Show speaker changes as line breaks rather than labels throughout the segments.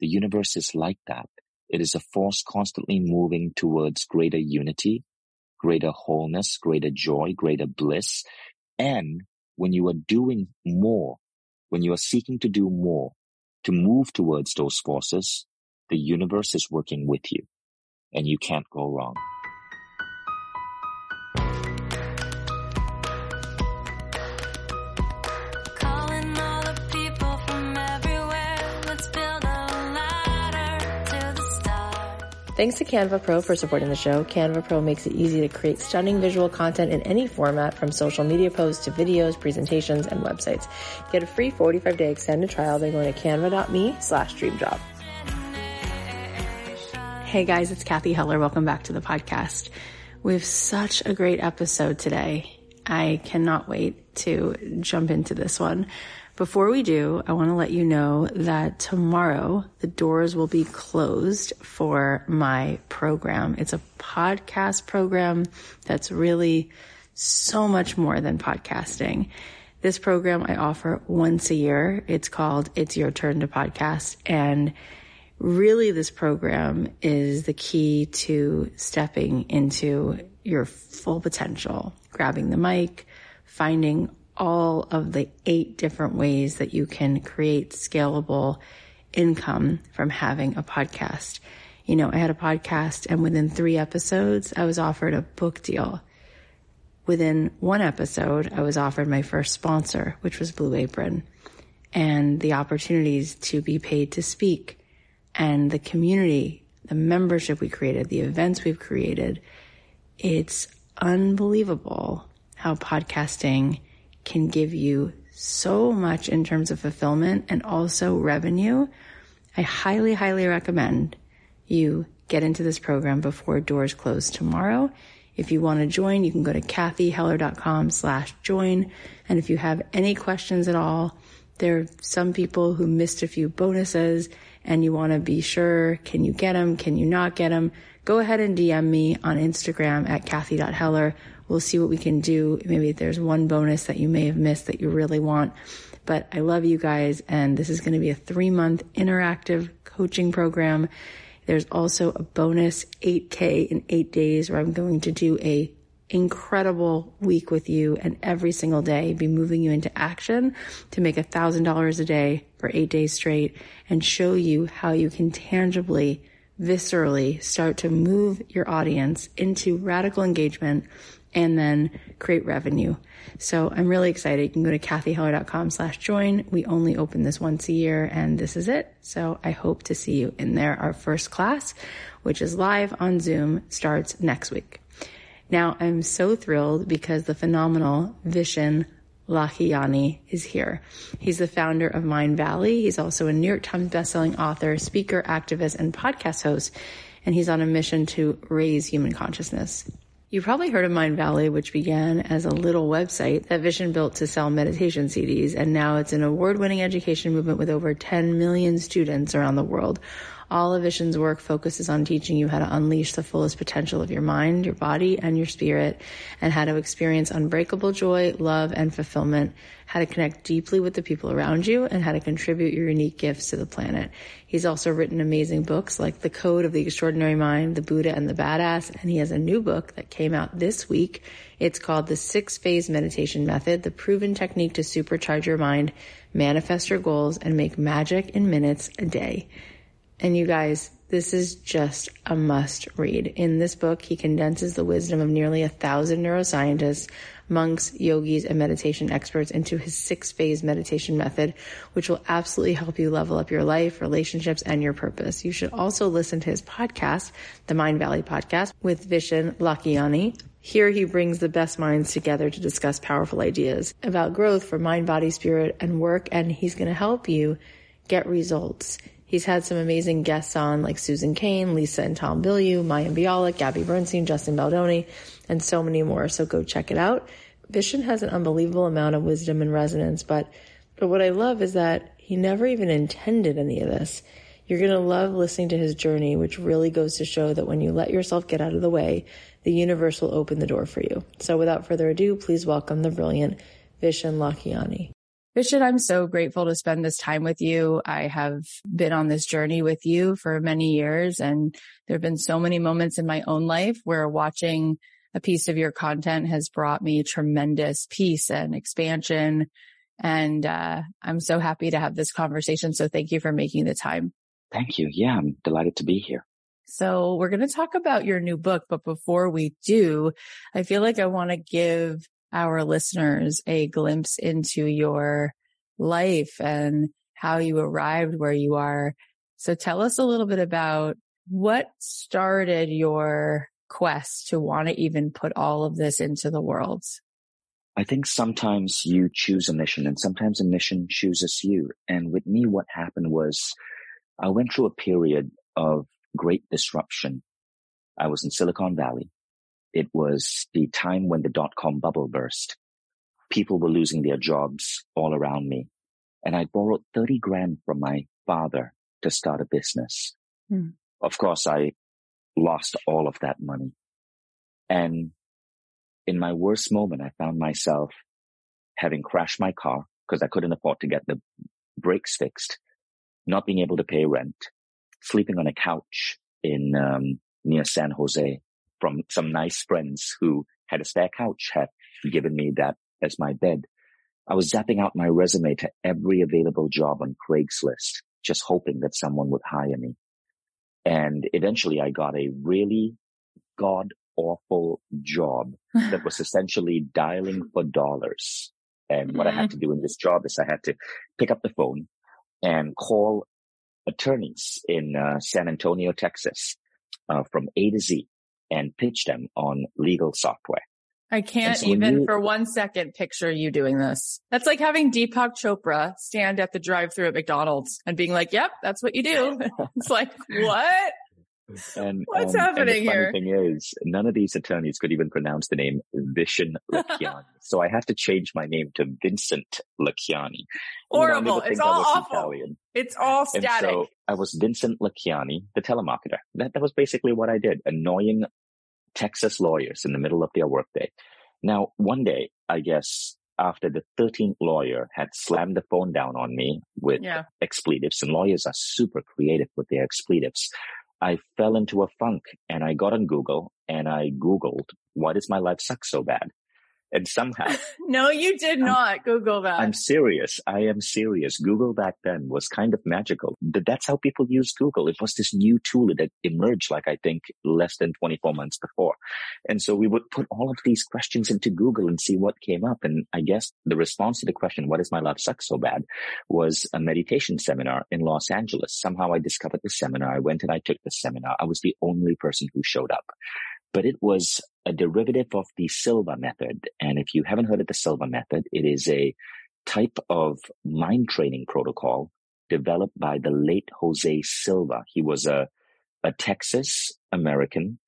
The universe is like that. It is a force constantly moving towards greater unity, greater wholeness, greater joy, greater bliss. And when you are doing more, when you are seeking to do more, to move towards those forces, the universe is working with you and you can't go wrong.
Thanks to Canva Pro for supporting the show. Canva Pro makes it easy to create stunning visual content in any format from social media posts to videos, presentations, and websites. Get a free 45 day extended trial by going to canva.me slash dreamjob. Hey guys, it's Cathy Heller. Welcome back to the podcast. We have such a great episode today. I cannot wait to jump into this one. Before we do, I want to let you know that tomorrow the doors will be closed for my program. It's a podcast program that's really so much more than podcasting. This program I offer once a year. It's called It's Your Turn to Podcast. And really this program is the key to stepping into your full potential, grabbing the mic, finding all of the eight different ways that you can create scalable income from having a podcast. You know, I had a podcast and within three episodes, I was offered a book deal. Within one episode, I was offered my first sponsor, which was Blue Apron and the opportunities to be paid to speak and the community, the membership we created, the events we've created. It's unbelievable how podcasting can give you so much in terms of fulfillment and also revenue. I highly, highly recommend you get into this program before doors close tomorrow. If you want to join, you can go to cathyheller.com slash join. And if you have any questions at all, there are some people who missed a few bonuses and you want to be sure, can you get them? Can you not get them? Go ahead and DM me on Instagram at cathy.heller We'll see what we can do. Maybe there's one bonus that you may have missed that you really want. But I love you guys. And this is going to be a three month interactive coaching program. There's also a bonus 8K in eight days where I'm going to do a incredible week with you and every single day be moving you into action to make a thousand dollars a day for eight days straight and show you how you can tangibly, viscerally start to move your audience into radical engagement and then create revenue. So I'm really excited. You can go to cathyheller.com slash join. We only open this once a year and this is it. So I hope to see you in there. Our first class, which is live on Zoom, starts next week. Now I'm so thrilled because the phenomenal Vishen Lakhiani is here. He's the founder of Mindvalley. He's also a New York Times bestselling author, speaker, activist, and podcast host. And he's on a mission to raise human consciousness. You probably heard of Mindvalley, which began as a little website that Vishen built to sell meditation CDs, and now it's an award-winning education movement with over 10 million students around the world. All of Vishen's work focuses on teaching you how to unleash the fullest potential of your mind, your body, and your spirit, and how to experience unbreakable joy, love, and fulfillment, how to connect deeply with the people around you, and how to contribute your unique gifts to the planet. He's also written amazing books like The Code of the Extraordinary Mind, The Buddha and the Badass, and he has a new book that came out this week. It's called The Six Phase Meditation Method, the proven technique to supercharge your mind, manifest your goals, and make magic in minutes a day. And you guys, this is just a must read. In this book, he condenses the wisdom of nearly a thousand neuroscientists, monks, yogis, and meditation experts into his six phase meditation method, which will absolutely help you level up your life, relationships, and your purpose. You should also listen to his podcast, the Mindvalley podcast with Vishen Lakhiani. Here he brings the best minds together to discuss powerful ideas about growth for mind, body, spirit, and work. And he's going to help you get results. He's had some amazing guests on like Susan Cain, Lisa and Tom Bilyeu, Mayim Bialik, Gabby Bernstein, Justin Baldoni, and so many more. So go check it out. Vishen has an unbelievable amount of wisdom and resonance, but, but what I love is that he never even intended any of this. You're going to love listening to his journey, which really goes to show that when you let yourself get out of the way, the universe will open the door for you. So without further ado, please welcome the brilliant Vishen Lakhiani.
Vishen, I'm so grateful to spend this time with you. I have been on this journey with you for many years and there have been so many moments in my own life where watching a piece of your content has brought me tremendous peace and expansion. And, uh, I'm so happy to have this conversation. So thank you for making the time.
Thank you. Yeah, I'm delighted to be here.
So we're going to talk about your new book, but before we do, I feel like I want to give our listeners a glimpse into your life and how you arrived where you are. So tell us a little bit about what started your quest to want to even put all of this into the world.
I think sometimes you choose a mission and sometimes a mission chooses you. And with me, what happened was I went through a period of great disruption. I was in Silicon Valley. It was the time when the dot com bubble burst. People were losing their jobs all around me. And I borrowed 30 grand from my father to start a business. Hmm. Of course, I lost all of that money. And in my worst moment, I found myself having crashed my car because I couldn't afford to get the brakes fixed, not being able to pay rent, sleeping on a couch in um, near San Jose, from some nice friends who had a spare couch had given me that as my bed. I was zapping out my resume to every available job on Craigslist, just hoping that someone would hire me. And eventually I got a really god awful job that was essentially dialing for dollars. And what I had to do in this job is I had to pick up the phone and call attorneys in uh, San Antonio, Texas, uh, from A to Z and pitch them on legal software.
I can't so even you, for one second picture you doing this. That's like having Deepak Chopra stand at the drive through at McDonald's and being like, yep, that's what you do. it's like, what?
And
what's um, happening
and the
here?
thing is, none of these attorneys could even pronounce the name Vishen Lakhiani. so I have to change my name to Vincent Lakhiani.
Horrible. It's all awful. Italian. It's all static. And so
I was Vincent Lakhiani, the telemarketer. That, that was basically what I did. Annoying Texas lawyers in the middle of their workday. Now, one day, I guess after the 13th lawyer had slammed the phone down on me with yeah. expletives, and lawyers are super creative with their expletives. I fell into a funk and I got on Google and I Googled, why does my life suck so bad? And somehow.
no, you did not Google that.
I'm serious. I am serious. Google back then was kind of magical. That's how people use Google. It was this new tool that emerged, like I think less than 24 months before. And so we would put all of these questions into Google and see what came up. And I guess the response to the question, what does my life suck so bad was a meditation seminar in Los Angeles. Somehow I discovered the seminar. I went and I took the seminar. I was the only person who showed up but it was a derivative of the Silva method. And if you haven't heard of the Silva method, it is a type of mind training protocol developed by the late Jose Silva. He was a, a Texas American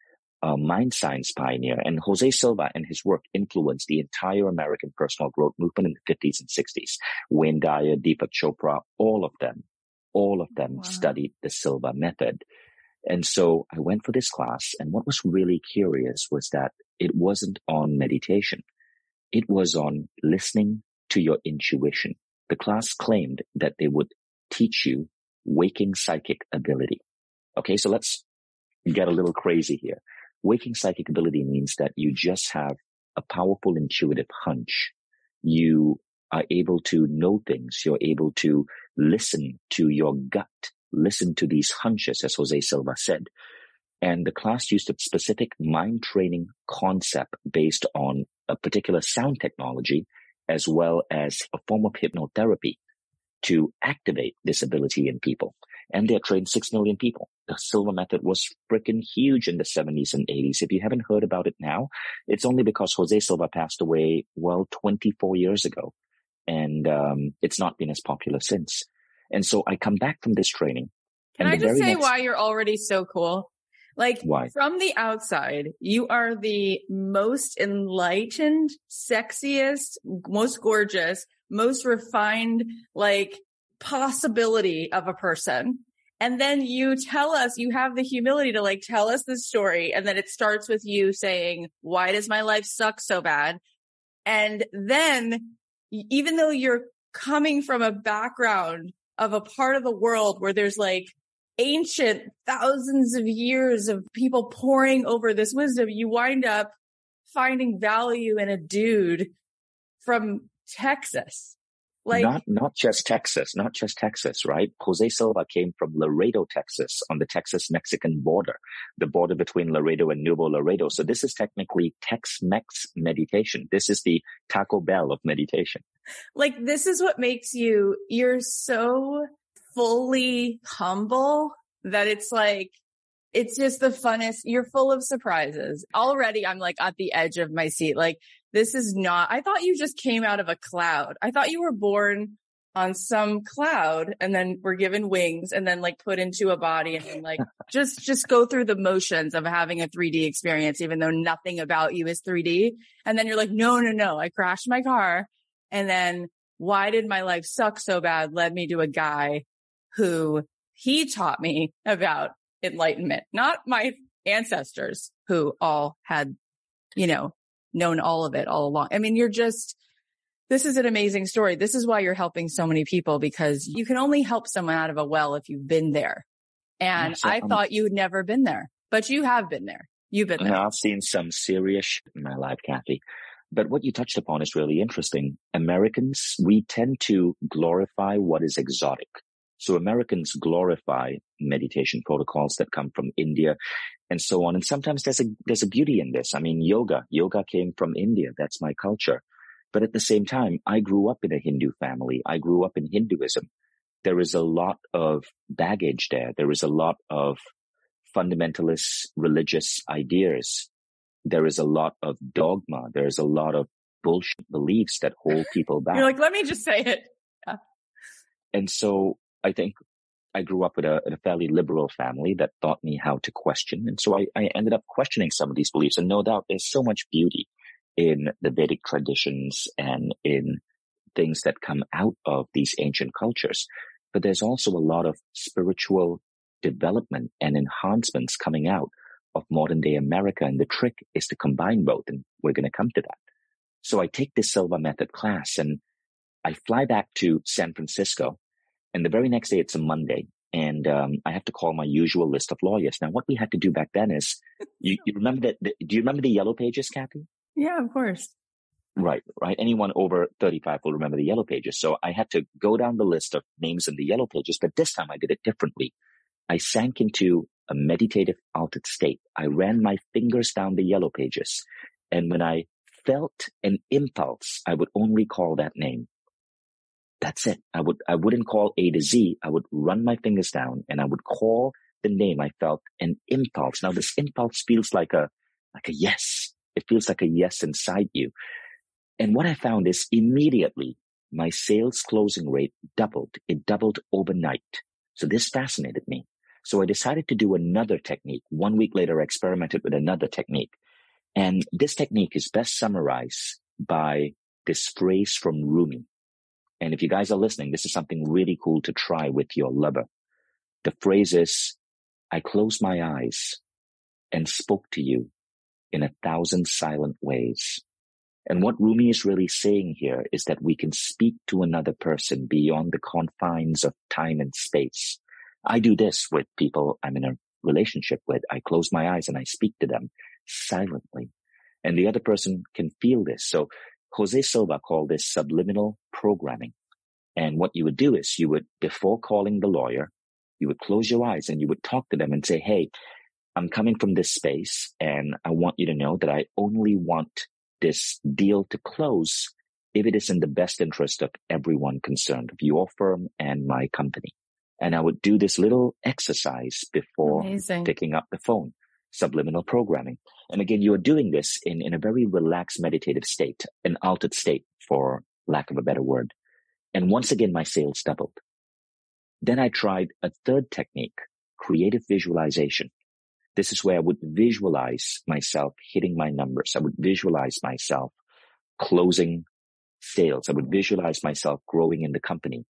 uh, mind science pioneer, and Jose Silva and his work influenced the entire American personal growth movement in the 50s and 60s. Wayne Dyer, Deepak Chopra, all of them, all of them wow. studied the Silva method. And so I went for this class. And what was really curious was that it wasn't on meditation. It was on listening to your intuition. The class claimed that they would teach you waking psychic ability. Okay. So let's get a little crazy here. Waking psychic ability means that you just have a powerful intuitive hunch. You are able to know things. You're able to listen to your gut listen to these hunches, as Jose Silva said. And the class used a specific mind training concept based on a particular sound technology, as well as a form of hypnotherapy to activate this ability in people. And they trained six million people. The Silva method was freaking huge in the 70s and 80s. If you haven't heard about it now, it's only because Jose Silva passed away, well, 24 years ago. And um, it's not been as popular since. And so I come back from this training.
Can I just say next... why you're already so cool? Like why? from the outside, you are the most enlightened, sexiest, most gorgeous, most refined, like possibility of a person. And then you tell us, you have the humility to like tell us the story. And then it starts with you saying, why does my life suck so bad? And then even though you're coming from a background of a part of the world where there's like ancient thousands of years of people pouring over this wisdom, you wind up finding value in a dude from Texas.
Like not not just Texas, not just Texas, right? Jose Silva came from Laredo, Texas, on the Texas-Mexican border, the border between Laredo and Nuevo Laredo. So this is technically Tex-Mex meditation. This is the Taco Bell of meditation.
Like this is what makes you you're so fully humble that it's like it's just the funnest. You're full of surprises. Already I'm like at the edge of my seat. Like this is not, I thought you just came out of a cloud. I thought you were born on some cloud and then were given wings and then like put into a body and then like just, just go through the motions of having a 3D experience, even though nothing about you is 3D. And then you're like, no, no, no, I crashed my car. And then why did my life suck so bad? Led me to a guy who he taught me about enlightenment, not my ancestors who all had, you know, known all of it all along. I mean, you're just, this is an amazing story. This is why you're helping so many people because you can only help someone out of a well if you've been there. And I thought you had never been there, but you have been there. You've been uh-huh. there.
I've seen some serious shit in my life, Cathy. But what you touched upon is really interesting. Americans, we tend to glorify what is exotic. So Americans glorify meditation protocols that come from India and so on. And sometimes there's a, there's a beauty in this. I mean, yoga, yoga came from India. That's my culture. But at the same time, I grew up in a Hindu family. I grew up in Hinduism. There is a lot of baggage there. There is a lot of fundamentalist religious ideas. There is a lot of dogma. There is a lot of bullshit beliefs that hold people back.
You're like, let me just say it. Yeah.
And so I think I grew up with a, a, fairly liberal family that taught me how to question. And so I, I ended up questioning some of these beliefs. And no doubt there's so much beauty in the Vedic traditions and in things that come out of these ancient cultures. But there's also a lot of spiritual development and enhancements coming out of modern day America. And the trick is to combine both. And we're going to come to that. So I take this Silva method class and I fly back to San Francisco and the very next day, it's a Monday. And um, I have to call my usual list of lawyers. Now, what we had to do back then is, you, you remember that? Do you remember the yellow pages, Cathy?
Yeah, of course.
Right, right. Anyone over 35 will remember the yellow pages. So I had to go down the list of names in the yellow pages, but this time I did it differently. I sank into a meditative altered state. I ran my fingers down the yellow pages. And when I felt an impulse, I would only call that name. That's it. I would, I wouldn't call A to Z. I would run my fingers down and I would call the name I felt an impulse. Now this impulse feels like a, like a yes. It feels like a yes inside you. And what I found is immediately my sales closing rate doubled. It doubled overnight. So this fascinated me. So I decided to do another technique. One week later, I experimented with another technique. And this technique is best summarized by this phrase from Rumi. And if you guys are listening, this is something really cool to try with your lover. The phrase is, I closed my eyes and spoke to you in a thousand silent ways. And what Rumi is really saying here is that we can speak to another person beyond the confines of time and space. I do this with people I'm in a relationship with. I close my eyes and I speak to them silently. And the other person can feel this. So Jose Silva called this subliminal programming. And what you would do is you would, before calling the lawyer, you would close your eyes and you would talk to them and say, Hey, I'm coming from this space and I want you to know that I only want this deal to close if it is in the best interest of everyone concerned, of your firm and my company. And I would do this little exercise before Amazing. picking up the phone subliminal programming. And again, you are doing this in, in a very relaxed meditative state, an altered state for lack of a better word. And once again, my sales doubled. Then I tried a third technique, creative visualization. This is where I would visualize myself hitting my numbers. I would visualize myself closing sales. I would visualize myself growing in the company.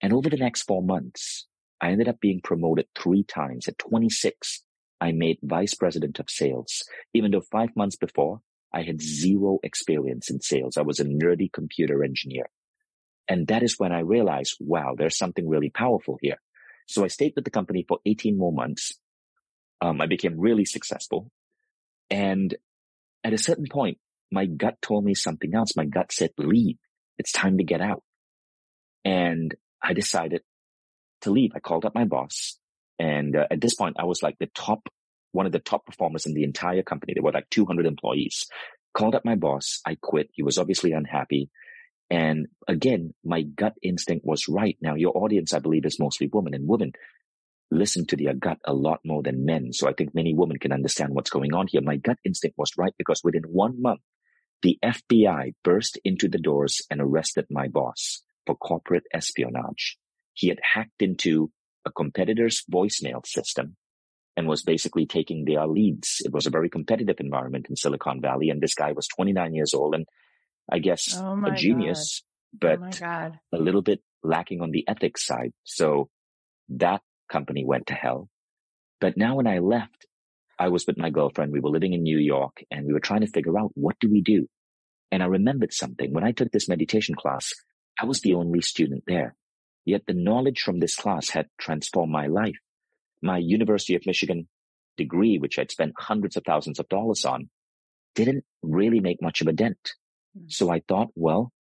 And over the next four months, I ended up being promoted three times at 26 I made vice president of sales, even though five months before I had zero experience in sales. I was a nerdy computer engineer. And that is when I realized, wow, there's something really powerful here. So I stayed with the company for 18 more months. Um, I became really successful. And at a certain point, my gut told me something else. My gut said, leave. It's time to get out. And I decided to leave. I called up my boss. And uh, at this point, I was like the top, one of the top performers in the entire company. There were like 200 employees. Called up my boss. I quit. He was obviously unhappy. And again, my gut instinct was right. Now, your audience, I believe, is mostly women and women listen to their gut a lot more than men. So I think many women can understand what's going on here. My gut instinct was right because within one month, the FBI burst into the doors and arrested my boss for corporate espionage. He had hacked into a competitor's voicemail system and was basically taking their leads. It was a very competitive environment in Silicon Valley. And this guy was 29 years old and I guess oh a genius, God. but oh a little bit lacking on the ethics side. So that company went to hell. But now when I left, I was with my girlfriend. We were living in New York and we were trying to figure out what do we do? And I remembered something. When I took this meditation class, I was the only student there. Yet the knowledge from this class had transformed my life. My University of Michigan degree, which I'd spent hundreds of thousands of dollars on, didn't really make much of a dent. Mm. So I thought, well,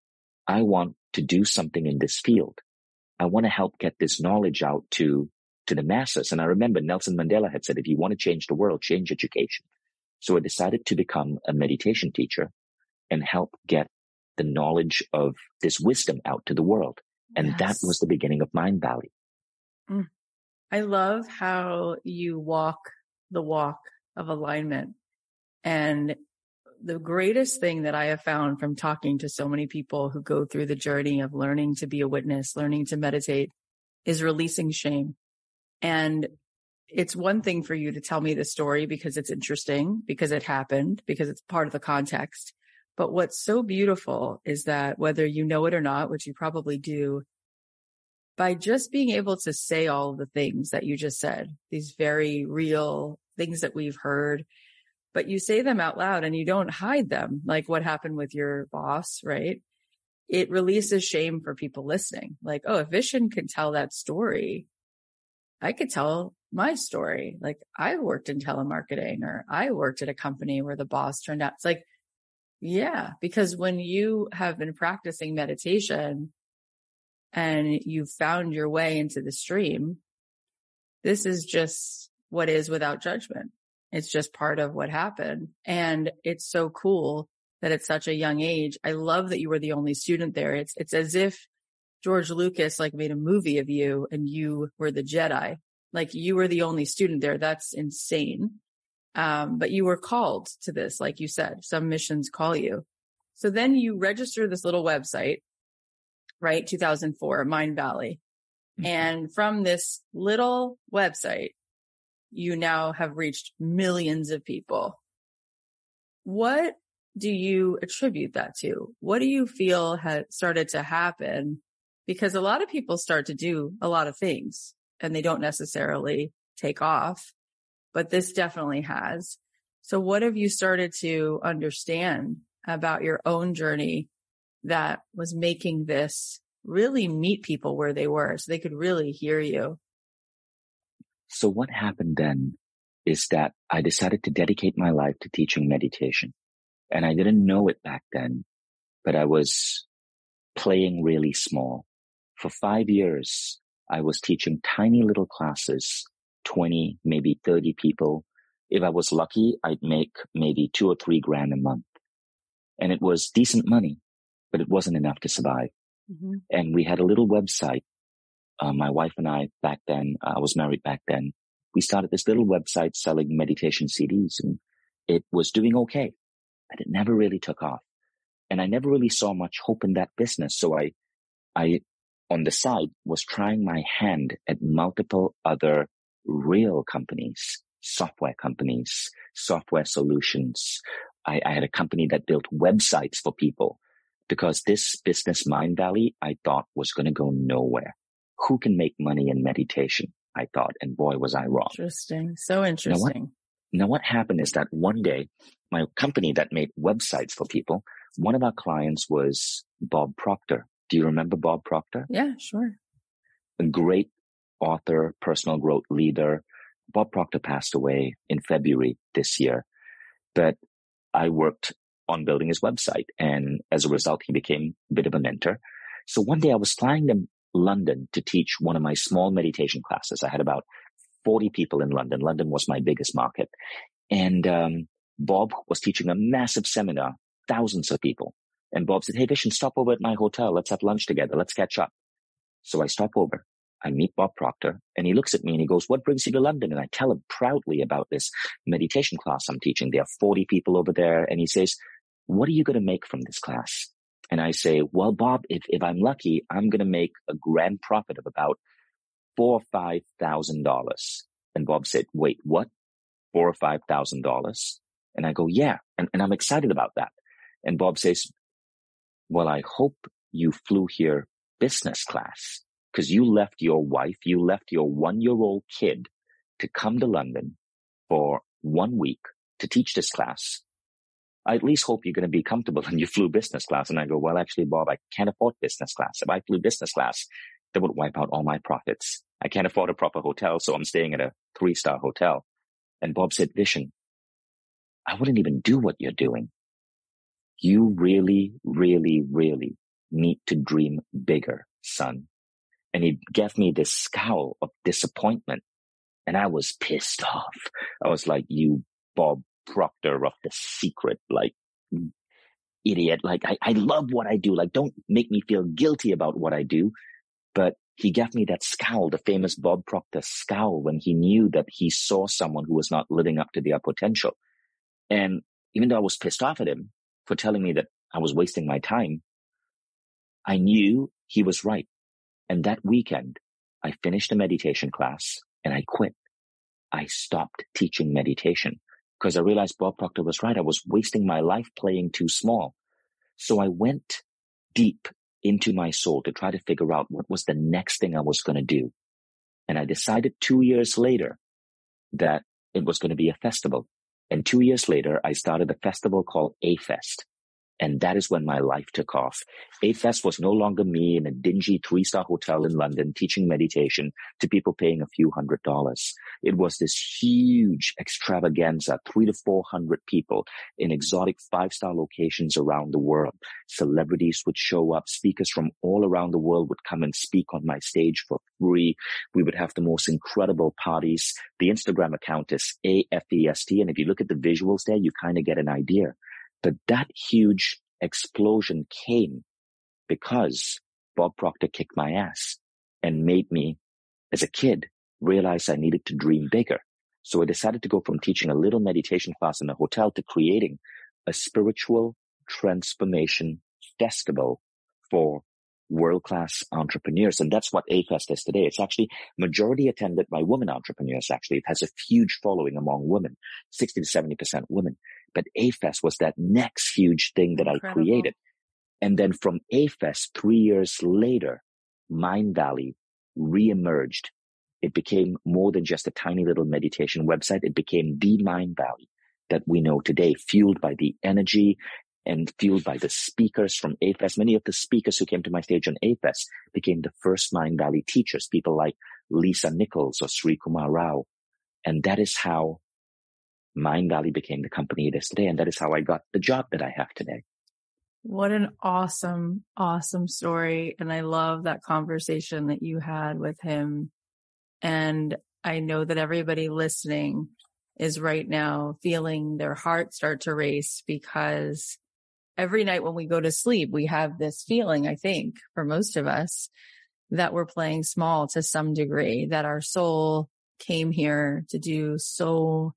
I want to do something in this field. I want to help get this knowledge out to to the masses. And I remember Nelson Mandela had said, if you want to change the world, change education. So I decided to become a meditation teacher and help get the knowledge of this wisdom out to the world. And yes. that was the beginning of Mindvalley.
Mm. I love how you walk the walk of alignment. And the greatest thing that I have found from talking to so many people who go through the journey of learning to be a witness, learning to meditate is releasing shame. And it's one thing for you to tell me the story because it's interesting, because it happened, because it's part of the context. But what's so beautiful is that whether you know it or not, which you probably do, by just being able to say all the things that you just said, these very real things that we've heard, but you say them out loud and you don't hide them, like what happened with your boss, right? It releases shame for people listening. Like, oh, if Vishen can tell that story, I could tell my story. Like I worked in telemarketing or I worked at a company where the boss turned out. It's like, yeah, because when you have been practicing meditation and you found your way into the stream, this is just what is without judgment. It's just part of what happened. And it's so cool that at such a young age, I love that you were the only student there. It's, it's as if George Lucas like made a movie of you and you were the Jedi. Like you were the only student there. That's insane. Um, but you were called to this, like you said, some missions call you. So then you register this little website, right? 2004, Mindvalley. Mm-hmm. And from this little website, you now have reached millions of people. What do you attribute that to? What do you feel has started to happen because a lot of people start to do a lot of things and they don't necessarily take off, but this definitely has. So what have you started to understand about your own journey that was making this really meet people where they were so they could really hear you?
So what happened then is that I decided to dedicate my life to teaching meditation. And I didn't know it back then, but I was playing really small. For five years, I was teaching tiny little classes, 20, maybe 30 people. If I was lucky, I'd make maybe two or three grand a month. And it was decent money, but it wasn't enough to survive. Mm-hmm. And we had a little website. Uh, my wife and I back then, uh, I was married back then. We started this little website selling meditation CDs and it was doing okay, but it never really took off. And I never really saw much hope in that business. So I, I on the side was trying my hand at multiple other real companies, software companies, software solutions. I, I, had a company that built websites for people because this business Mindvalley I thought was going to go nowhere. Who can make money in meditation? I thought, and boy, was I wrong.
Interesting. So interesting.
Now what, now what happened is that one day my company that made websites for people, one of our clients was Bob Proctor Do you remember Bob Proctor?
Yeah, sure.
A great author, personal growth leader. Bob Proctor passed away in February this year, but I worked on building his website. And as a result, he became a bit of a mentor. So one day I was flying to London to teach one of my small meditation classes. I had about 40 people in London. London was my biggest market. And um, Bob was teaching a massive seminar, thousands of people. And Bob said, Hey, Vishen, stop over at my hotel. Let's have lunch together. Let's catch up. So I stop over. I meet Bob Proctor and he looks at me and he goes, what brings you to London? And I tell him proudly about this meditation class I'm teaching. There are 40 people over there. And he says, what are you going to make from this class? And I say, well, Bob, if, if I'm lucky, I'm going to make a grand profit of about four or five thousand dollars. And Bob said, wait, what? Four or five thousand dollars? And I go, yeah. And, and I'm excited about that. And Bob says, well, I hope you flew here business class because you left your wife, you left your one year old kid to come to London for one week to teach this class. I at least hope you're going to be comfortable and you flew business class. And I go, well, actually, Bob, I can't afford business class. If I flew business class, that would wipe out all my profits. I can't afford a proper hotel, so I'm staying at a three star hotel. And Bob said, Vishen, I wouldn't even do what you're doing. You really, really, really need to dream bigger, son. And he gave me this scowl of disappointment. And I was pissed off. I was like, you Bob Proctor of the secret, like mm, idiot. Like I, I love what I do. Like don't make me feel guilty about what I do. But he gave me that scowl, the famous Bob Proctor scowl when he knew that he saw someone who was not living up to their potential. And even though I was pissed off at him for telling me that I was wasting my time, I knew he was right. And that weekend, I finished a meditation class and I quit. I stopped teaching meditation because I realized Bob Proctor was right. I was wasting my life playing too small. So I went deep into my soul to try to figure out what was the next thing I was going to do. And I decided two years later that it was going to be a festival. And two years later, I started a festival called A-Fest. And that is when my life took off. A-Fest was no longer me in a dingy three-star hotel in London teaching meditation to people paying a few hundred dollars. It was this huge extravaganza, three to 400 people in exotic five-star locations around the world. Celebrities would show up. Speakers from all around the world would come and speak on my stage for free. We would have the most incredible parties. The Instagram account is AFEST. And if you look at the visuals there, you kind of get an idea. That huge explosion came because Bob Proctor kicked my ass and made me, as a kid, realize I needed to dream bigger. So I decided to go from teaching a little meditation class in a hotel to creating a spiritual transformation festival for world-class entrepreneurs. And that's what A-Fest is today. It's actually majority attended by women entrepreneurs. Actually, it has a huge following among women, 60 to 70% women. But A-Fest was that next huge thing that Incredible. I created. And then from A-Fest, three years later, Mindvalley reemerged. It became more than just a tiny little meditation website. It became the Mindvalley that we know today, fueled by the energy and fueled by the speakers from A-Fest. Many of the speakers who came to my stage on A-Fest became the first Mindvalley teachers, people like Lisa Nichols or Sri Kumar Rao. And that is how Mindvalley became the company it is today. And that is how I got the job that I have today.
What an awesome, awesome story. And I love that conversation that you had with him. And I know that everybody listening is right now feeling their heart start to race because every night when we go to sleep, we have this feeling, I think, for most of us, that we're playing small to some degree, that our soul came here to do so,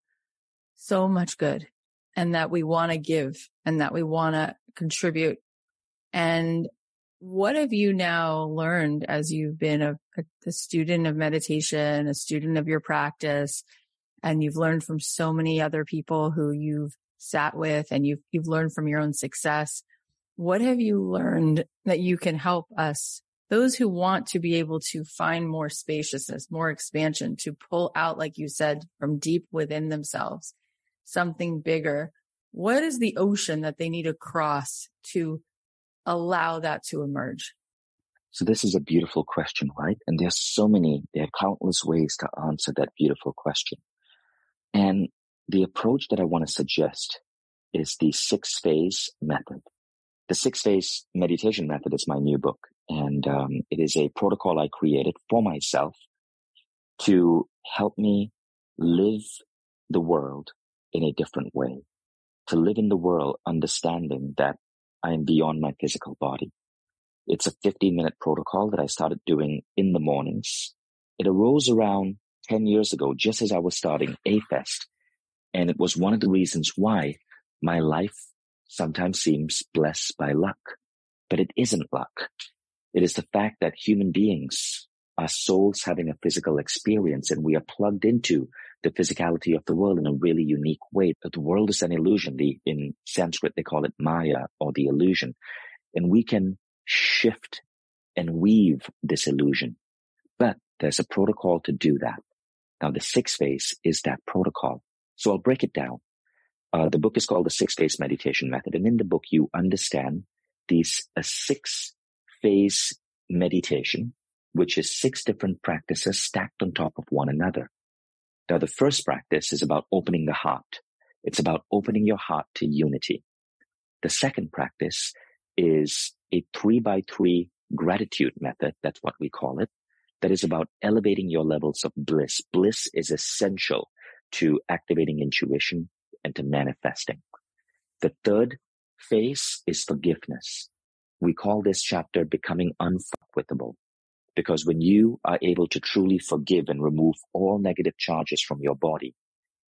so much good and that we want to give and that we want to contribute. And what have you now learned as you've been a, a, student of meditation, a student of your practice, and you've learned from so many other people who you've sat with and you've, you've learned from your own success. What have you learned that you can help us, those who want to be able to find more spaciousness, more expansion, to pull out, like you said, from deep within themselves, something bigger? What is the ocean that they need to cross to allow that to emerge?
So this is a beautiful question, right? And there's so many, there are countless ways to answer that beautiful question. And the approach that I want to suggest is the six phase method. The six phase meditation method is my new book and um, it is a protocol I created for myself to help me live the world in a different way, to live in the world understanding that I am beyond my physical body. It's a 15 minute protocol that I started doing in the mornings. It arose around 10 years ago, just as I was starting A-Fest. And it was one of the reasons why my life sometimes seems blessed by luck, but it isn't luck. It is the fact that human beings are souls having a physical experience and we are plugged into the physicality of the world in a really unique way. But the world is an illusion. The, in Sanskrit, they call it Maya or the illusion. And we can shift and weave this illusion. But there's a protocol to do that. Now the six phase is that protocol. So I'll break it down. Uh, the book is called the six phase meditation method. And in the book, you understand these a six phase meditation which is six different practices stacked on top of one another. Now, the first practice is about opening the heart. It's about opening your heart to unity. The second practice is a three by three gratitude method. That's what we call it. That is about elevating your levels of bliss. Bliss is essential to activating intuition and to manifesting. The third phase is forgiveness. We call this chapter becoming unfuckwithable. Because when you are able to truly forgive and remove all negative charges from your body,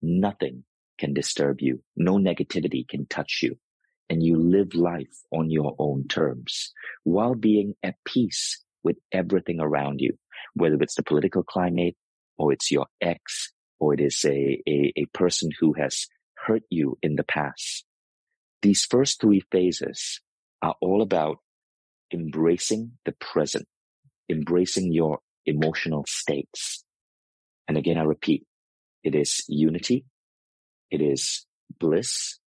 nothing can disturb you. No negativity can touch you. And you live life on your own terms while being at peace with everything around you, whether it's the political climate or it's your ex or it is a, a, a person who has hurt you in the past. These first three phases are all about embracing the present embracing your emotional states. And again, I repeat, it is unity, it is bliss,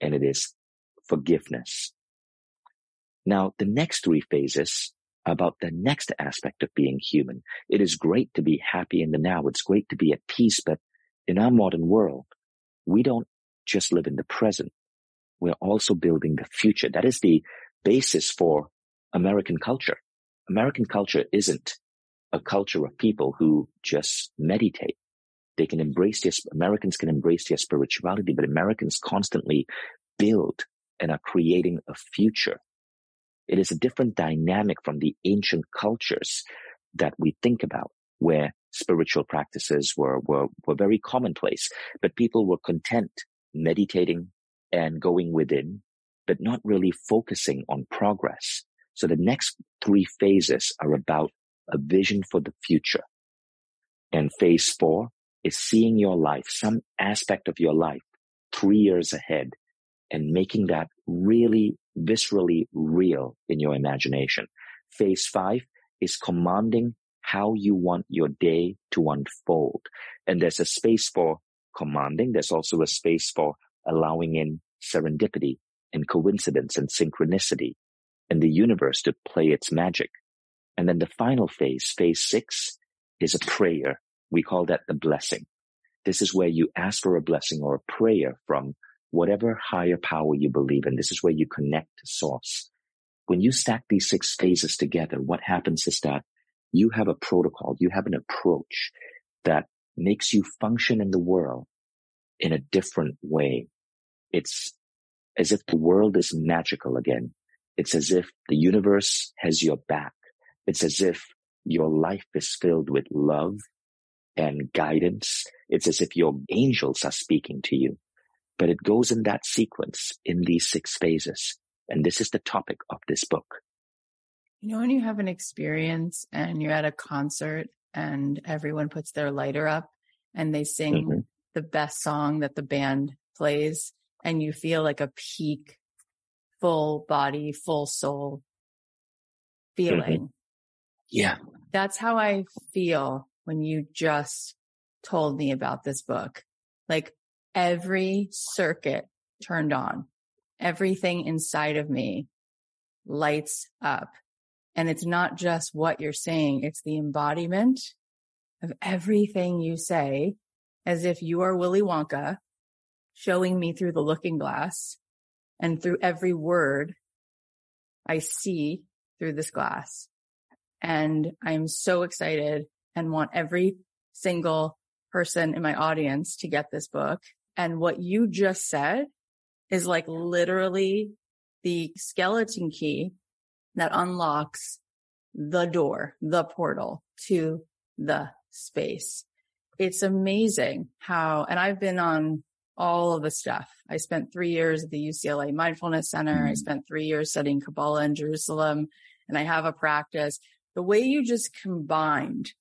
and it is forgiveness. Now, the next three phases about the next aspect of being human. It is great to be happy in the now. It's great to be at peace, but in our modern world, we don't just live in the present. We're also building the future. That is the basis for American culture. American culture isn't a culture of people who just meditate. They can embrace their, Americans can embrace their spirituality, but Americans constantly build and are creating a future. It is a different dynamic from the ancient cultures that we think about where spiritual practices were, were, were very commonplace, but people were content meditating and going within, but not really focusing on progress. So the next three phases are about a vision for the future. And phase four is seeing your life, some aspect of your life three years ahead and making that really viscerally real in your imagination. Phase five is commanding how you want your day to unfold. And there's a space for commanding. There's also a space for allowing in serendipity and coincidence and synchronicity and the universe to play its magic. And then the final phase, phase six, is a prayer. We call that the blessing. This is where you ask for a blessing or a prayer from whatever higher power you believe in. This is where you connect to source. When you stack these six phases together, what happens is that you have a protocol, you have an approach that makes you function in the world in a different way. It's as if the world is magical again. It's as if the universe has your back. It's as if your life is filled with love and guidance. It's as if your angels are speaking to you. But it goes in that sequence in these six phases. And this is the topic of this book.
You know, when you have an experience and you're at a concert and everyone puts their lighter up and they sing mm-hmm. the best song that the band plays and you feel like a peak full body, full soul feeling. Mm-hmm.
Yeah.
That's how I feel when you just told me about this book. Like every circuit turned on, everything inside of me lights up And it's not just what you're saying. It's the embodiment of everything you say as if you are Willy Wonka showing me through the looking glass and through every word I see through this glass. And I'm so excited and want every single person in my audience to get this book. And what you just said is like literally the skeleton key that unlocks the door, the portal to the space. It's amazing how, and I've been on all of the stuff. I spent three years at the UCLA Mindfulness Center. Mm-hmm. I spent three years studying Kabbalah in Jerusalem and I have a practice. The way you just combined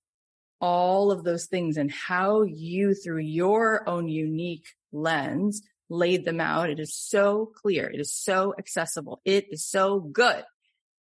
all of those things and how you through your own unique lens laid them out. It is so clear. It is so accessible. It is so good.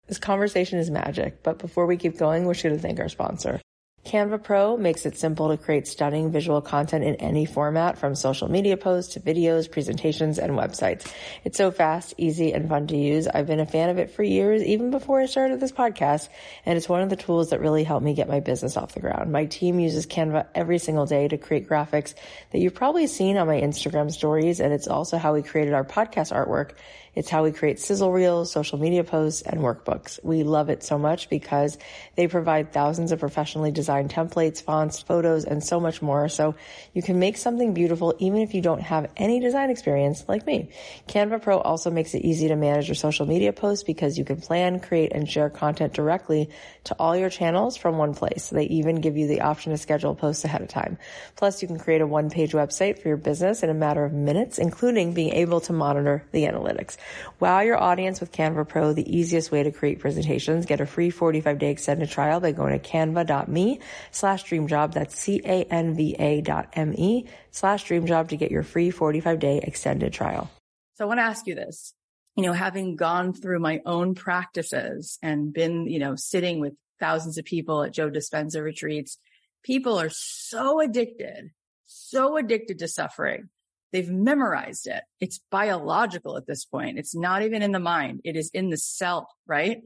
This conversation is magic, but before we keep going, we're going to thank our sponsor. Canva Pro makes it simple to create stunning visual content in any format from social media posts to videos, presentations, and websites. It's so fast, easy, and fun to use. I've been a fan of it for years, even before I started this podcast, and it's one of the tools that really helped me get my business off the ground. My team uses Canva every single day to create graphics that you've probably seen on my Instagram stories, and it's also how we created our podcast artwork it's how we create sizzle reels, social media posts, and workbooks. We love it so much because they provide thousands of professionally designed templates, fonts, photos, and so much more. So you can make something beautiful even if you don't have any design experience like me. Canva Pro also makes it easy to manage your social media posts because you can plan, create, and share content directly to all your channels from one place. They even give you the option to schedule posts ahead of time. Plus, you can create a one-page website for your business in a matter of minutes, including being able to monitor the analytics. Wow your audience with Canva Pro, the easiest way to create presentations. Get a free 45 day extended trial by going to canva.me slash dreamjob. That's C-A-N-V-A dot M-E slash dreamjob to get your free 45 day extended trial.
So I want to ask you this, you know, having gone through my own practices and been, you know, sitting with thousands of people at Joe Dispenza retreats, people are so addicted, so addicted to suffering They've memorized it. It's biological at this point. It's not even in the mind. It is in the cell, right?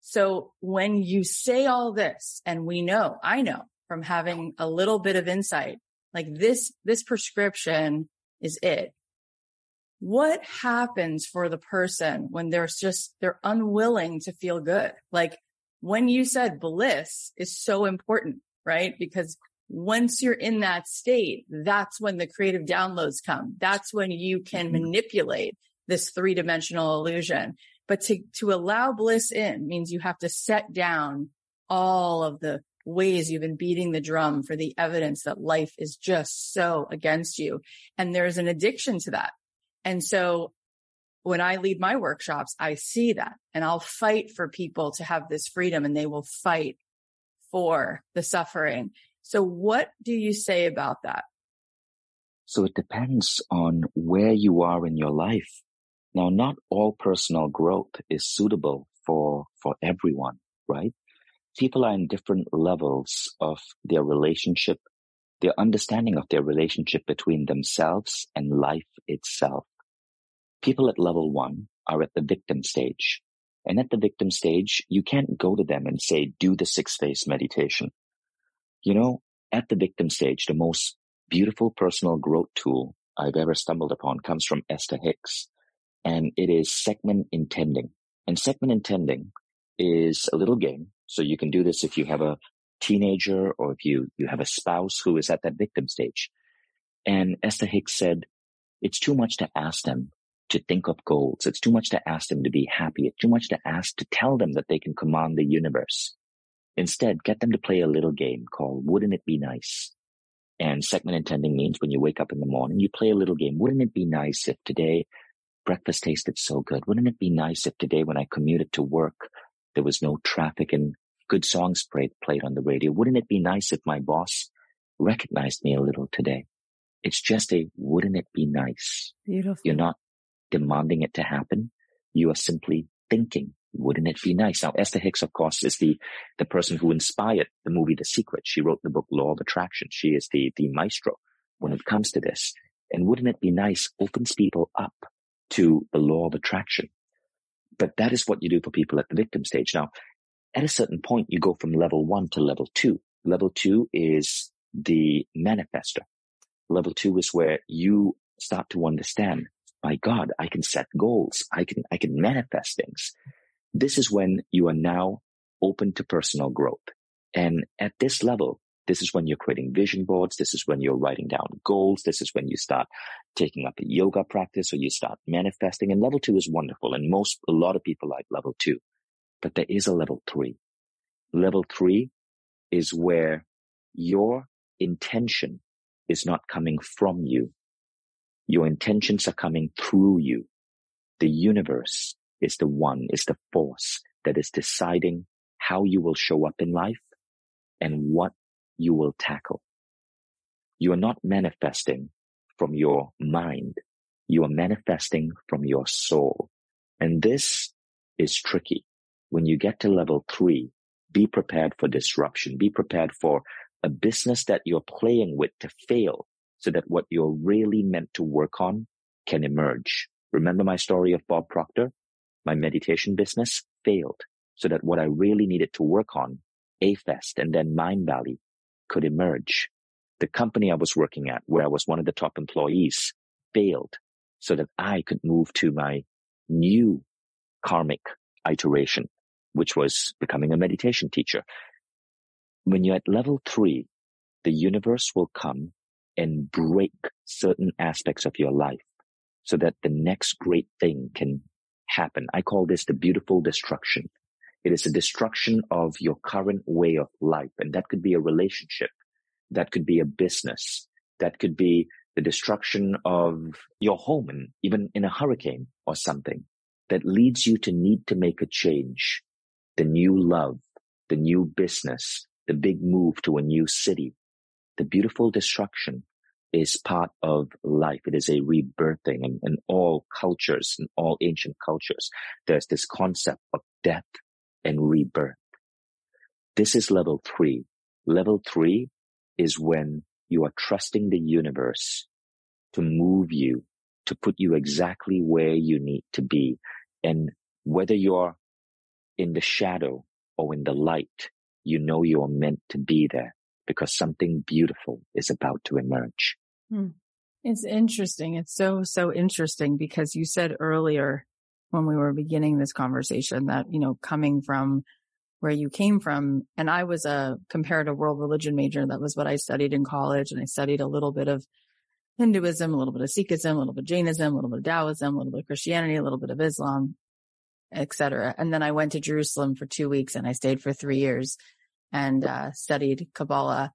So when you say all this and we know, I know from having a little bit of insight, like this, this prescription is it. What happens for the person when they're just, they're unwilling to feel good? Like when you said bliss is so important, right? Because once you're in that state, that's when the creative downloads come. That's when you can mm-hmm. manipulate this three dimensional illusion. But to, to allow bliss in means you have to set down all of the ways you've been beating the drum for the evidence that life is just so against you. And there's an addiction to that. And so when I lead my workshops, I see that and I'll fight for people to have this freedom and they will fight for the suffering. So what do you say about that?
So it depends on where you are in your life. Now, not all personal growth is suitable for, for everyone, right? People are in different levels of their relationship, their understanding of their relationship between themselves and life itself. People at level one are at the victim stage. And at the victim stage, you can't go to them and say, do the six phase meditation you know, at the victim stage, the most beautiful personal growth tool I've ever stumbled upon comes from Esther Hicks, and it is segment intending. And segment intending is a little game. So you can do this if you have a teenager or if you, you have a spouse who is at that victim stage. And Esther Hicks said, it's too much to ask them to think of goals. It's too much to ask them to be happy. It's too much to ask to tell them that they can command the universe. Instead, get them to play a little game called Wouldn't It Be Nice? And segment intending means when you wake up in the morning, you play a little game. Wouldn't it be nice if today breakfast tasted so good? Wouldn't it be nice if today when I commuted to work, there was no traffic and good songs played, played on the radio? Wouldn't it be nice if my boss recognized me a little today? It's just a wouldn't it be nice?
Beautiful.
You're not demanding it to happen. You are simply thinking wouldn't it be nice? Now, Esther Hicks, of course, is the, the person who inspired the movie The Secret. She wrote the book Law of Attraction. She is the, the maestro when it comes to this. And wouldn't it be nice opens people up to the law of attraction. But that is what you do for people at the victim stage. Now, at a certain point, you go from level one to level two. Level two is the manifester. Level two is where you start to understand, my God, I can set goals. I can, I can manifest things. This is when you are now open to personal growth. And at this level, this is when you're creating vision boards. This is when you're writing down goals. This is when you start taking up a yoga practice or you start manifesting. And level two is wonderful. And most, a lot of people like level two, but there is a level three. Level three is where your intention is not coming from you. Your intentions are coming through you. The universe is the one, is the force that is deciding how you will show up in life and what you will tackle. You are not manifesting from your mind. You are manifesting from your soul. And this is tricky. When you get to level three, be prepared for disruption. Be prepared for a business that you're playing with to fail so that what you're really meant to work on can emerge. Remember my story of Bob Proctor? My meditation business failed so that what I really needed to work on, A-Fest and then Mindvalley could emerge. The company I was working at, where I was one of the top employees, failed so that I could move to my new karmic iteration, which was becoming a meditation teacher. When you're at level three, the universe will come and break certain aspects of your life so that the next great thing can happen. I call this the beautiful destruction. It is a destruction of your current way of life. And that could be a relationship. That could be a business. That could be the destruction of your home and even in a hurricane or something that leads you to need to make a change. The new love, the new business, the big move to a new city. The beautiful destruction is part of life. It is a rebirthing and in all cultures, in all ancient cultures, there's this concept of death and rebirth. This is level three. Level three is when you are trusting the universe to move you, to put you exactly where you need to be. And whether you're in the shadow or in the light, you know you're meant to be there because something beautiful is about to emerge.
Hmm. It's interesting. It's so, so interesting because you said earlier when we were beginning this conversation that, you know, coming from where you came from, and I was a comparative world religion major. That was what I studied in college. And I studied a little bit of Hinduism, a little bit of Sikhism, a little bit of Jainism, a little bit of Taoism, a little bit of Christianity, a little bit of Islam, etc. And then I went to Jerusalem for two weeks and I stayed for three years and uh, studied Kabbalah.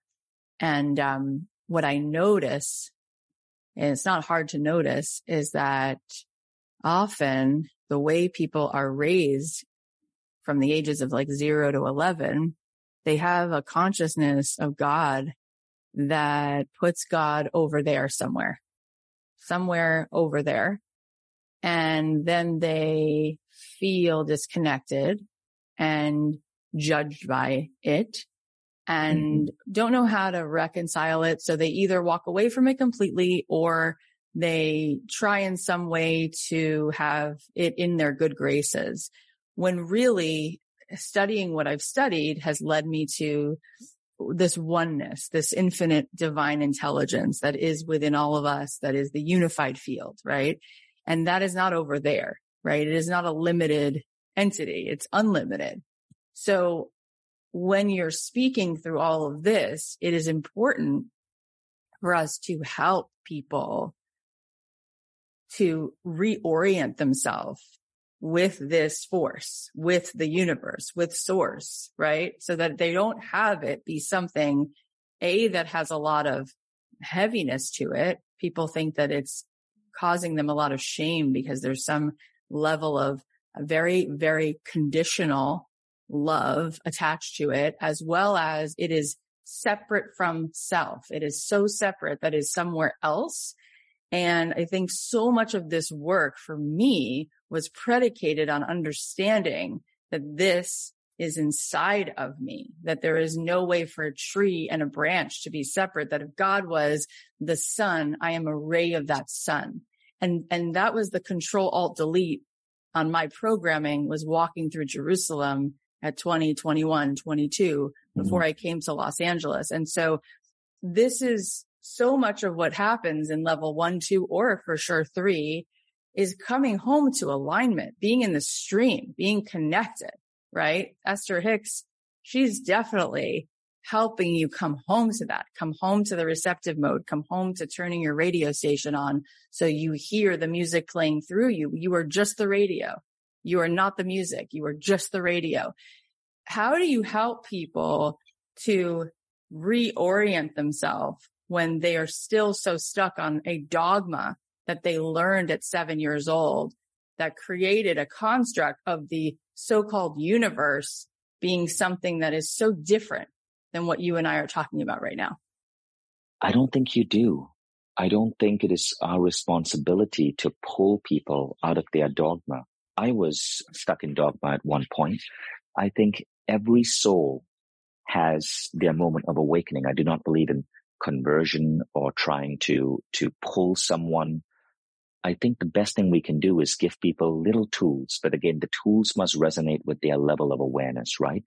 And um, what I notice, and it's not hard to notice, is that often the way people are raised from the ages of like zero to 11, they have a consciousness of God that puts God over there somewhere, somewhere over there. And then they feel disconnected and judged by it and mm-hmm. don't know how to reconcile it. So they either walk away from it completely or they try in some way to have it in their good graces when really studying what I've studied has led me to this oneness, this infinite divine intelligence that is within all of us, that is the unified field, right? And that is not over there, right? It is not a limited entity. It's unlimited. So when you're speaking through all of this, it is important for us to help people to reorient themselves with this force, with the universe, with source, right? So that they don't have it be something, A, that has a lot of heaviness to it. People think that it's causing them a lot of shame because there's some level of very, very conditional love attached to it, as well as it is separate from self. It is so separate that is somewhere else and I think so much of this work for me was predicated on understanding that this is inside of me, that there is no way for a tree and a branch to be separate, that if God was the sun, I am a ray of that sun. And, and that was the control alt delete on my programming was walking through Jerusalem at 20, 21, 22 before mm-hmm. I came to Los Angeles. And so this is so much of what happens in level one, two, or for sure three is coming home to alignment, being in the stream, being connected, right? Esther Hicks, she's definitely helping you come home to that, come home to the receptive mode, come home to turning your radio station on so you hear the music playing through you. You are just the radio. You are not the music. You are just the radio. How do you help people to reorient themselves when they are still so stuck on a dogma that they learned at seven years old that created a construct of the so-called universe being something that is so different than what you and I are talking about right now?
I don't think you do. I don't think it is our responsibility to pull people out of their dogma. I was stuck in dogma at one point. I think every soul has their moment of awakening. I do not believe in conversion or trying to, to pull someone. I think the best thing we can do is give people little tools. But again, the tools must resonate with their level of awareness, right?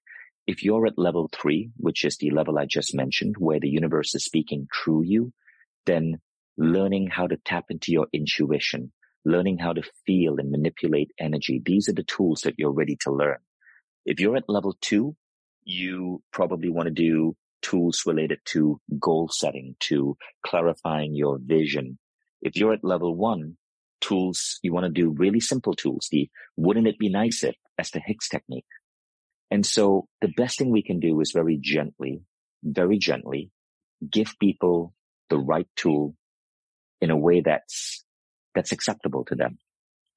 If you're at level three, which is the level I just mentioned, where the universe is speaking through you, then learning how to tap into your intuition, learning how to feel and manipulate energy. These are the tools that you're ready to learn. If you're at level two, you probably want to do tools related to goal setting, to clarifying your vision. If you're at level one, tools, you want to do really simple tools. The wouldn't it be nice if Esther Hicks technique. And so the best thing we can do is very gently, very gently give people the right tool in a way that's, that's acceptable to them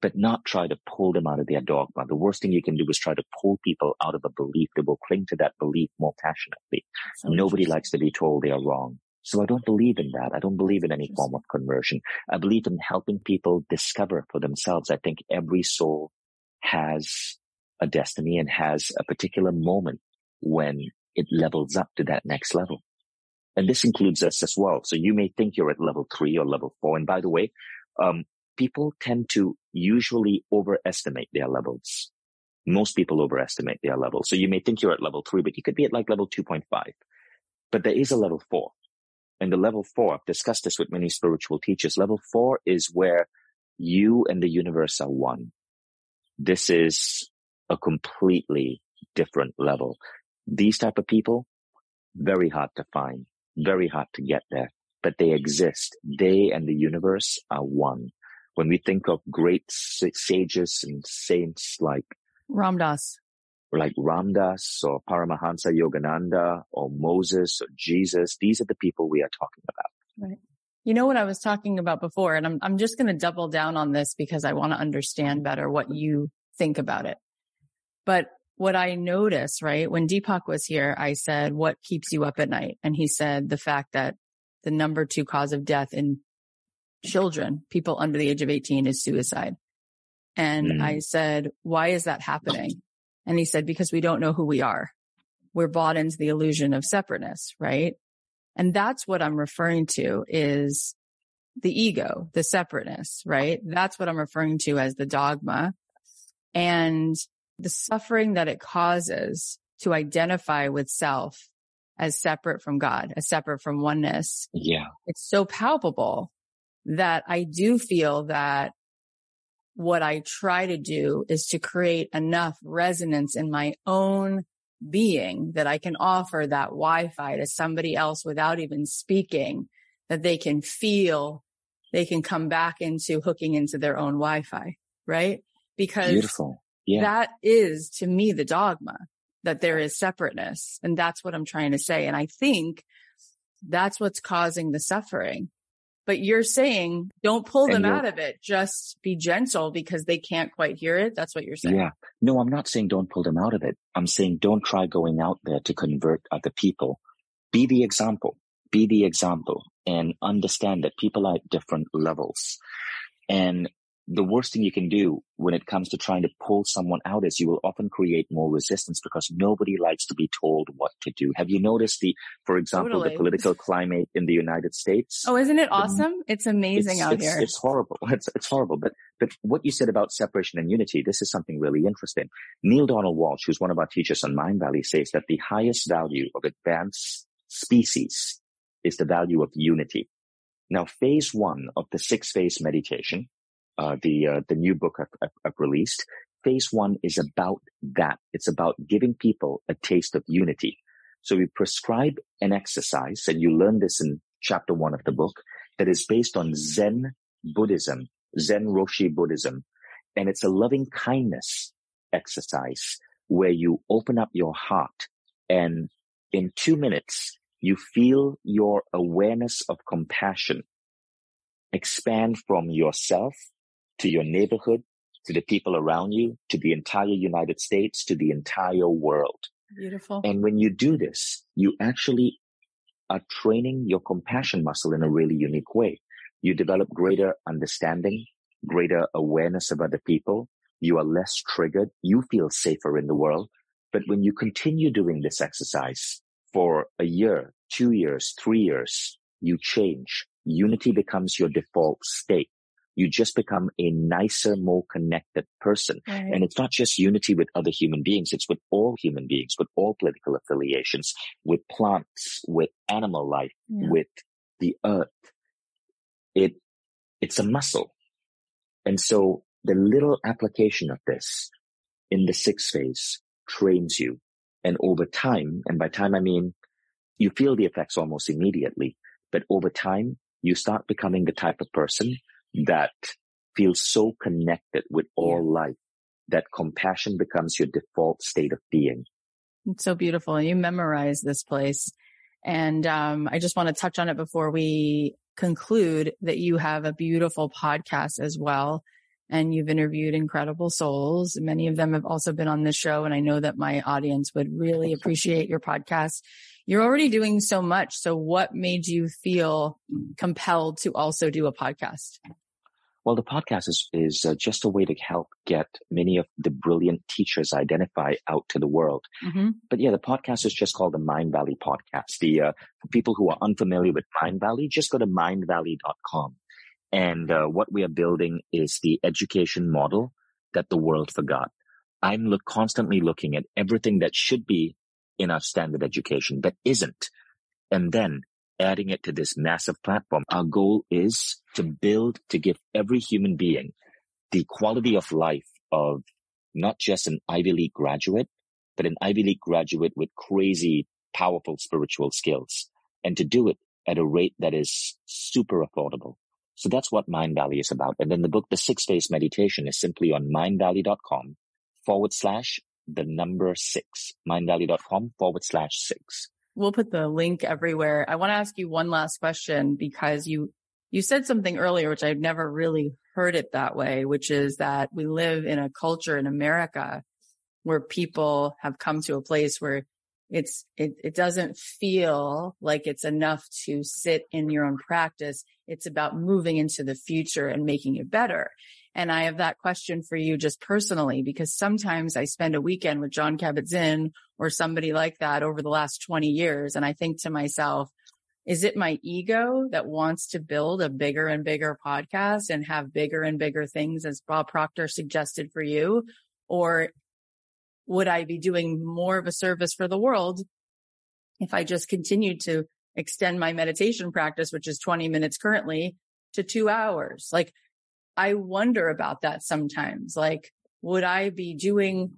but not try to pull them out of their dogma. The worst thing you can do is try to pull people out of a belief. They will cling to that belief more passionately. So Nobody likes to be told they are wrong. So I don't believe in that. I don't believe in any form of conversion. I believe in helping people discover for themselves. I think every soul has a destiny and has a particular moment when it levels up to that next level. And this includes us as well. So you may think you're at level three or level four. And by the way, um, people tend to usually overestimate their levels. Most people overestimate their level. So you may think you're at level three, but you could be at like level 2.5. But there is a level four. And the level four, I've discussed this with many spiritual teachers. Level four is where you and the universe are one. This is a completely different level. These type of people, very hard to find, very hard to get there, but they exist. They and the universe are one when we think of great sages and saints like
Ramdas,
like Ram Dass or Paramahansa Yogananda or Moses or Jesus, these are the people we are talking about.
Right. You know what I was talking about before, and I'm, I'm just going to double down on this because I want to understand better what you think about it. But what I noticed, right, when Deepak was here, I said, what keeps you up at night? And he said the fact that the number two cause of death in children, people under the age of 18 is suicide. And mm. I said, why is that happening? And he said, because we don't know who we are. We're bought into the illusion of separateness, right? And that's what I'm referring to is the ego, the separateness, right? That's what I'm referring to as the dogma and the suffering that it causes to identify with self as separate from God, as separate from oneness.
Yeah.
It's so palpable that I do feel that what I try to do is to create enough resonance in my own being that I can offer that Wi-Fi to somebody else without even speaking, that they can feel they can come back into hooking into their own Wi-Fi, right? Because
Beautiful. Yeah.
that is to me the dogma that there is separateness. And that's what I'm trying to say. And I think that's what's causing the suffering but you're saying don't pull them out of it. Just be gentle because they can't quite hear it. That's what you're saying.
Yeah. No, I'm not saying don't pull them out of it. I'm saying don't try going out there to convert other people. Be the example. Be the example and understand that people are at different levels. And the worst thing you can do when it comes to trying to pull someone out is you will often create more resistance because nobody likes to be told what to do. Have you noticed the, for example, totally. the political climate in the United States?
Oh, isn't it awesome? It's amazing
it's,
out
it's,
here.
It's horrible. It's, it's horrible. But, but what you said about separation and unity, this is something really interesting. Neale Donald Walsch, who's one of our teachers on Mindvalley, says that the highest value of advanced species is the value of unity. Now, phase one of the six phase meditation, uh, the uh, the new book I've, I've, released. Phase one is about that. It's about giving people a taste of unity. So we prescribe an exercise, and you learn this in chapter one of the book, that is based on Zen Buddhism, Zen Roshi Buddhism, and it's a loving kindness exercise where you open up your heart and in two minutes you feel your awareness of compassion expand from yourself to your neighborhood, to the people around you, to the entire United States, to the entire world.
Beautiful.
And when you do this, you actually are training your compassion muscle in a really unique way. You develop greater understanding, greater awareness of other people. You are less triggered. You feel safer in the world. But when you continue doing this exercise for a year, two years, three years, you change. Unity becomes your default state you just become a nicer, more connected person. Right. And it's not just unity with other human beings. It's with all human beings, with all political affiliations, with plants, with animal life, yeah. with the earth. It, it's a muscle. And so the little application of this in the sixth phase trains you. And over time, and by time I mean you feel the effects almost immediately, but over time, you start becoming the type of person that feels so connected with all life that compassion becomes your default state of being.
It's so beautiful. You memorize this place. And um, I just want to touch on it before we conclude that you have a beautiful podcast as well. And you've interviewed incredible souls. Many of them have also been on this show. And I know that my audience would really appreciate your podcast. You're already doing so much. So what made you feel compelled to also do a podcast?
Well, the podcast is, is uh, just a way to help get many of the brilliant teachers identify out to the world. Mm-hmm. But yeah, the podcast is just called the Mindvalley Podcast. The uh, for people who are unfamiliar with Mindvalley, just go to mindvalley.com. And uh, what we are building is the education model that the world forgot. I'm look, constantly looking at everything that should be in our standard education that isn't. And then adding it to this massive platform. Our goal is to build, to give every human being the quality of life of not just an Ivy League graduate, but an Ivy League graduate with crazy, powerful spiritual skills and to do it at a rate that is super affordable. So that's what Mindvalley is about. And then the book, The Six Phase Meditation is simply on mindvalley.com forward slash the number six, mindvalley.com forward slash six
we'll put the link everywhere. I want to ask you one last question because you, you said something earlier, which I've never really heard it that way, which is that we live in a culture in America where people have come to a place where it's, it, it doesn't feel like it's enough to sit in your own practice. It's about moving into the future and making it better. And I have that question for you just personally, because sometimes I spend a weekend with Jon Kabat-Zinn or somebody like that over the last 20 years. And I think to myself, is it my ego that wants to build a bigger and bigger podcast and have bigger and bigger things as Bob Proctor suggested for you? Or would I be doing more of a service for the world if I just continued to extend my meditation practice, which is 20 minutes currently to two hours? Like I wonder about that sometimes. Like, would I be doing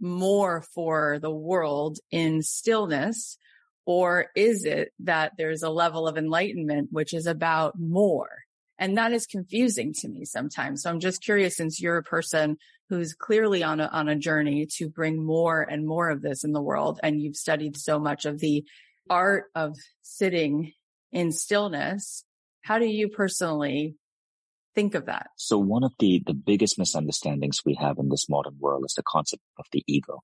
more for the world in stillness? Or is it that there's a level of enlightenment, which is about more? And that is confusing to me sometimes. So I'm just curious, since you're a person who's clearly on a, on a journey to bring more and more of this in the world, and you've studied so much of the art of sitting in stillness, how do you personally think of that?
So one of the, the biggest misunderstandings we have in this modern world is the concept of the ego.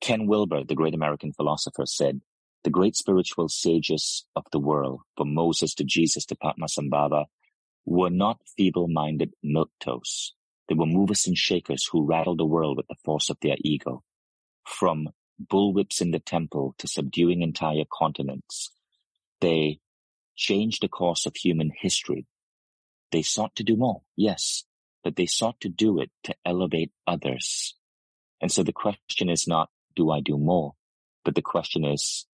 Ken Wilber, the great American philosopher said, the great spiritual sages of the world, from Moses to Jesus to Padmasambhava, were not feeble-minded milquetoast. They were movers and shakers who rattled the world with the force of their ego. From bullwhips in the temple to subduing entire continents, they changed the course of human history. They sought to do more, yes, but they sought to do it to elevate others. And so the question is not, do I do more? But the question is,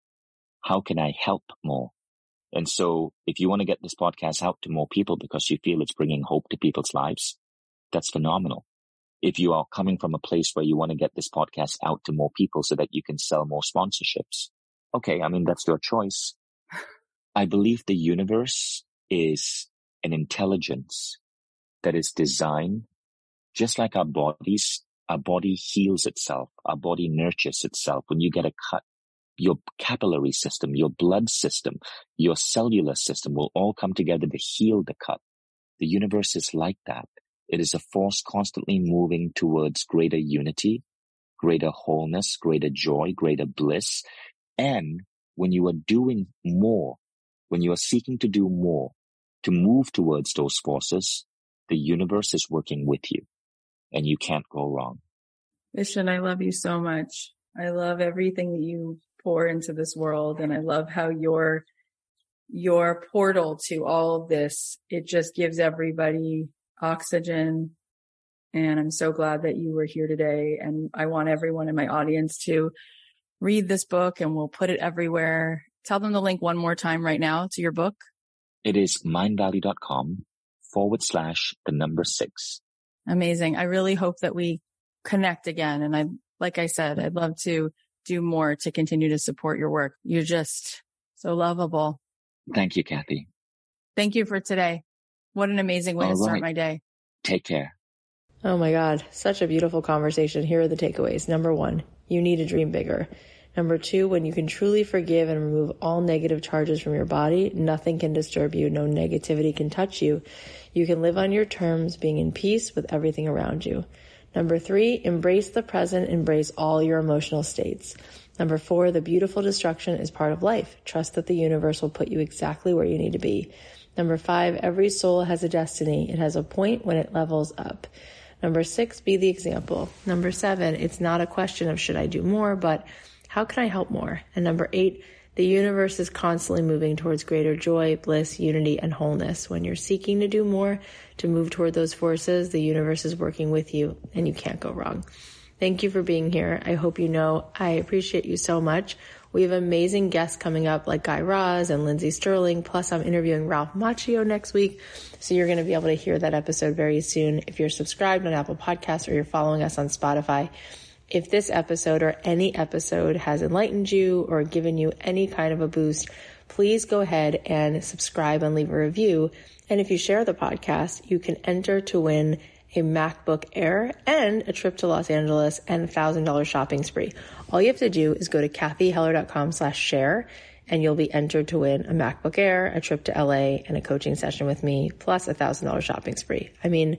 how can I help more? And so if you want to get this podcast out to more people because you feel it's bringing hope to people's lives, that's phenomenal. If you are coming from a place where you want to get this podcast out to more people so that you can sell more sponsorships, okay, I mean, that's your choice. I believe the universe is an intelligence that is designed just like our bodies. Our body heals itself. Our body nurtures itself. When you get a cut, your capillary system, your blood system, your cellular system will all come together to heal the cut. The universe is like that. It is a force constantly moving towards greater unity, greater wholeness, greater joy, greater bliss. And when you are doing more, when you are seeking to do more, to move towards those forces, the universe is working with you and you can't go wrong.
Vishen, I love you so much. I love everything that you pour into this world. And I love how your, your portal to all of this, it just gives everybody oxygen. And I'm so glad that you were here today. And I want everyone in my audience to read this book and we'll put it everywhere. Tell them the link one more time right now to your book.
It is mindvalley.com forward slash the number six.
Amazing. I really hope that we connect again. And I, like I said, I'd love to do more to continue to support your work. You're just so lovable.
Thank you, Cathy.
Thank you for today. What an amazing way All to start right. my day.
Take care.
Oh my God. Such a beautiful conversation. Here are the takeaways. Number one, you need to dream bigger. Number two, when you can truly forgive and remove all negative charges from your body, nothing can disturb you. No negativity can touch you. You can live on your terms, being in peace with everything around you. Number three, embrace the present, embrace all your emotional states. Number four, the beautiful destruction is part of life. Trust that the universe will put you exactly where you need to be. Number five, every soul has a destiny. It has a point when it levels up. Number six, be the example. Number seven, it's not a question of should I do more, but how can I help more? And number eight, the universe is constantly moving towards greater joy, bliss, unity, and wholeness. When you're seeking to do more, to move toward those forces, the universe is working with you and you can't go wrong. Thank you for being here. I hope you know I appreciate you so much. We have amazing guests coming up like Guy Raz and Lindsey Stirling. Plus I'm interviewing Ralph Macchio next week. So you're going to be able to hear that episode very soon. If you're subscribed on Apple Podcasts or you're following us on Spotify, if this episode or any episode has enlightened you or given you any kind of a boost, please go ahead and subscribe and leave a review. And if you share the podcast, you can enter to win a MacBook Air and a trip to Los Angeles and a thousand dollar shopping spree. All you have to do is go to cathyheller.com slash share and you'll be entered to win a MacBook Air, a trip to LA and a coaching session with me, plus a thousand dollar shopping spree. I mean,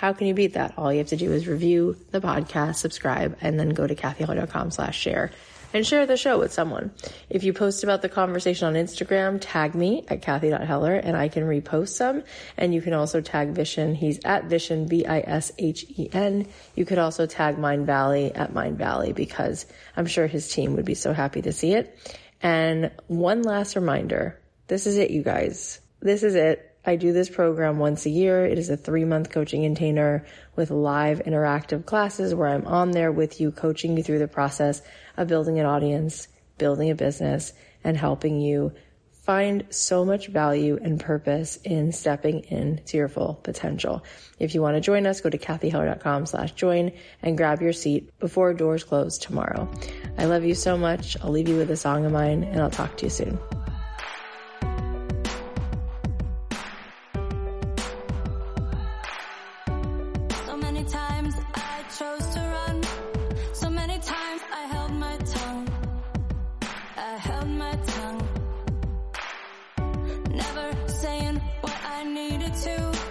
how can you beat that? All you have to do is review the podcast, subscribe, and then go to cathyheller.com slash share and share the show with someone. If you post about the conversation on Instagram, tag me at cathy.heller and I can repost some. And you can also tag Vishen. He's at Vishen, V-I-S-H-E-N. You could also tag Mindvalley at Mindvalley because I'm sure his team would be so happy to see it. And one last reminder. This is it, you guys. This is it. I do this program once a year. It is a three month coaching container with live interactive classes where I'm on there with you, coaching you through the process of building an audience, building a business, and helping you find so much value and purpose in stepping into your full potential. If you want to join us, go to cathyheller.com slash join and grab your seat before doors close tomorrow. I love you so much. I'll leave you with a song of mine and I'll talk to you soon.
saying what I needed to.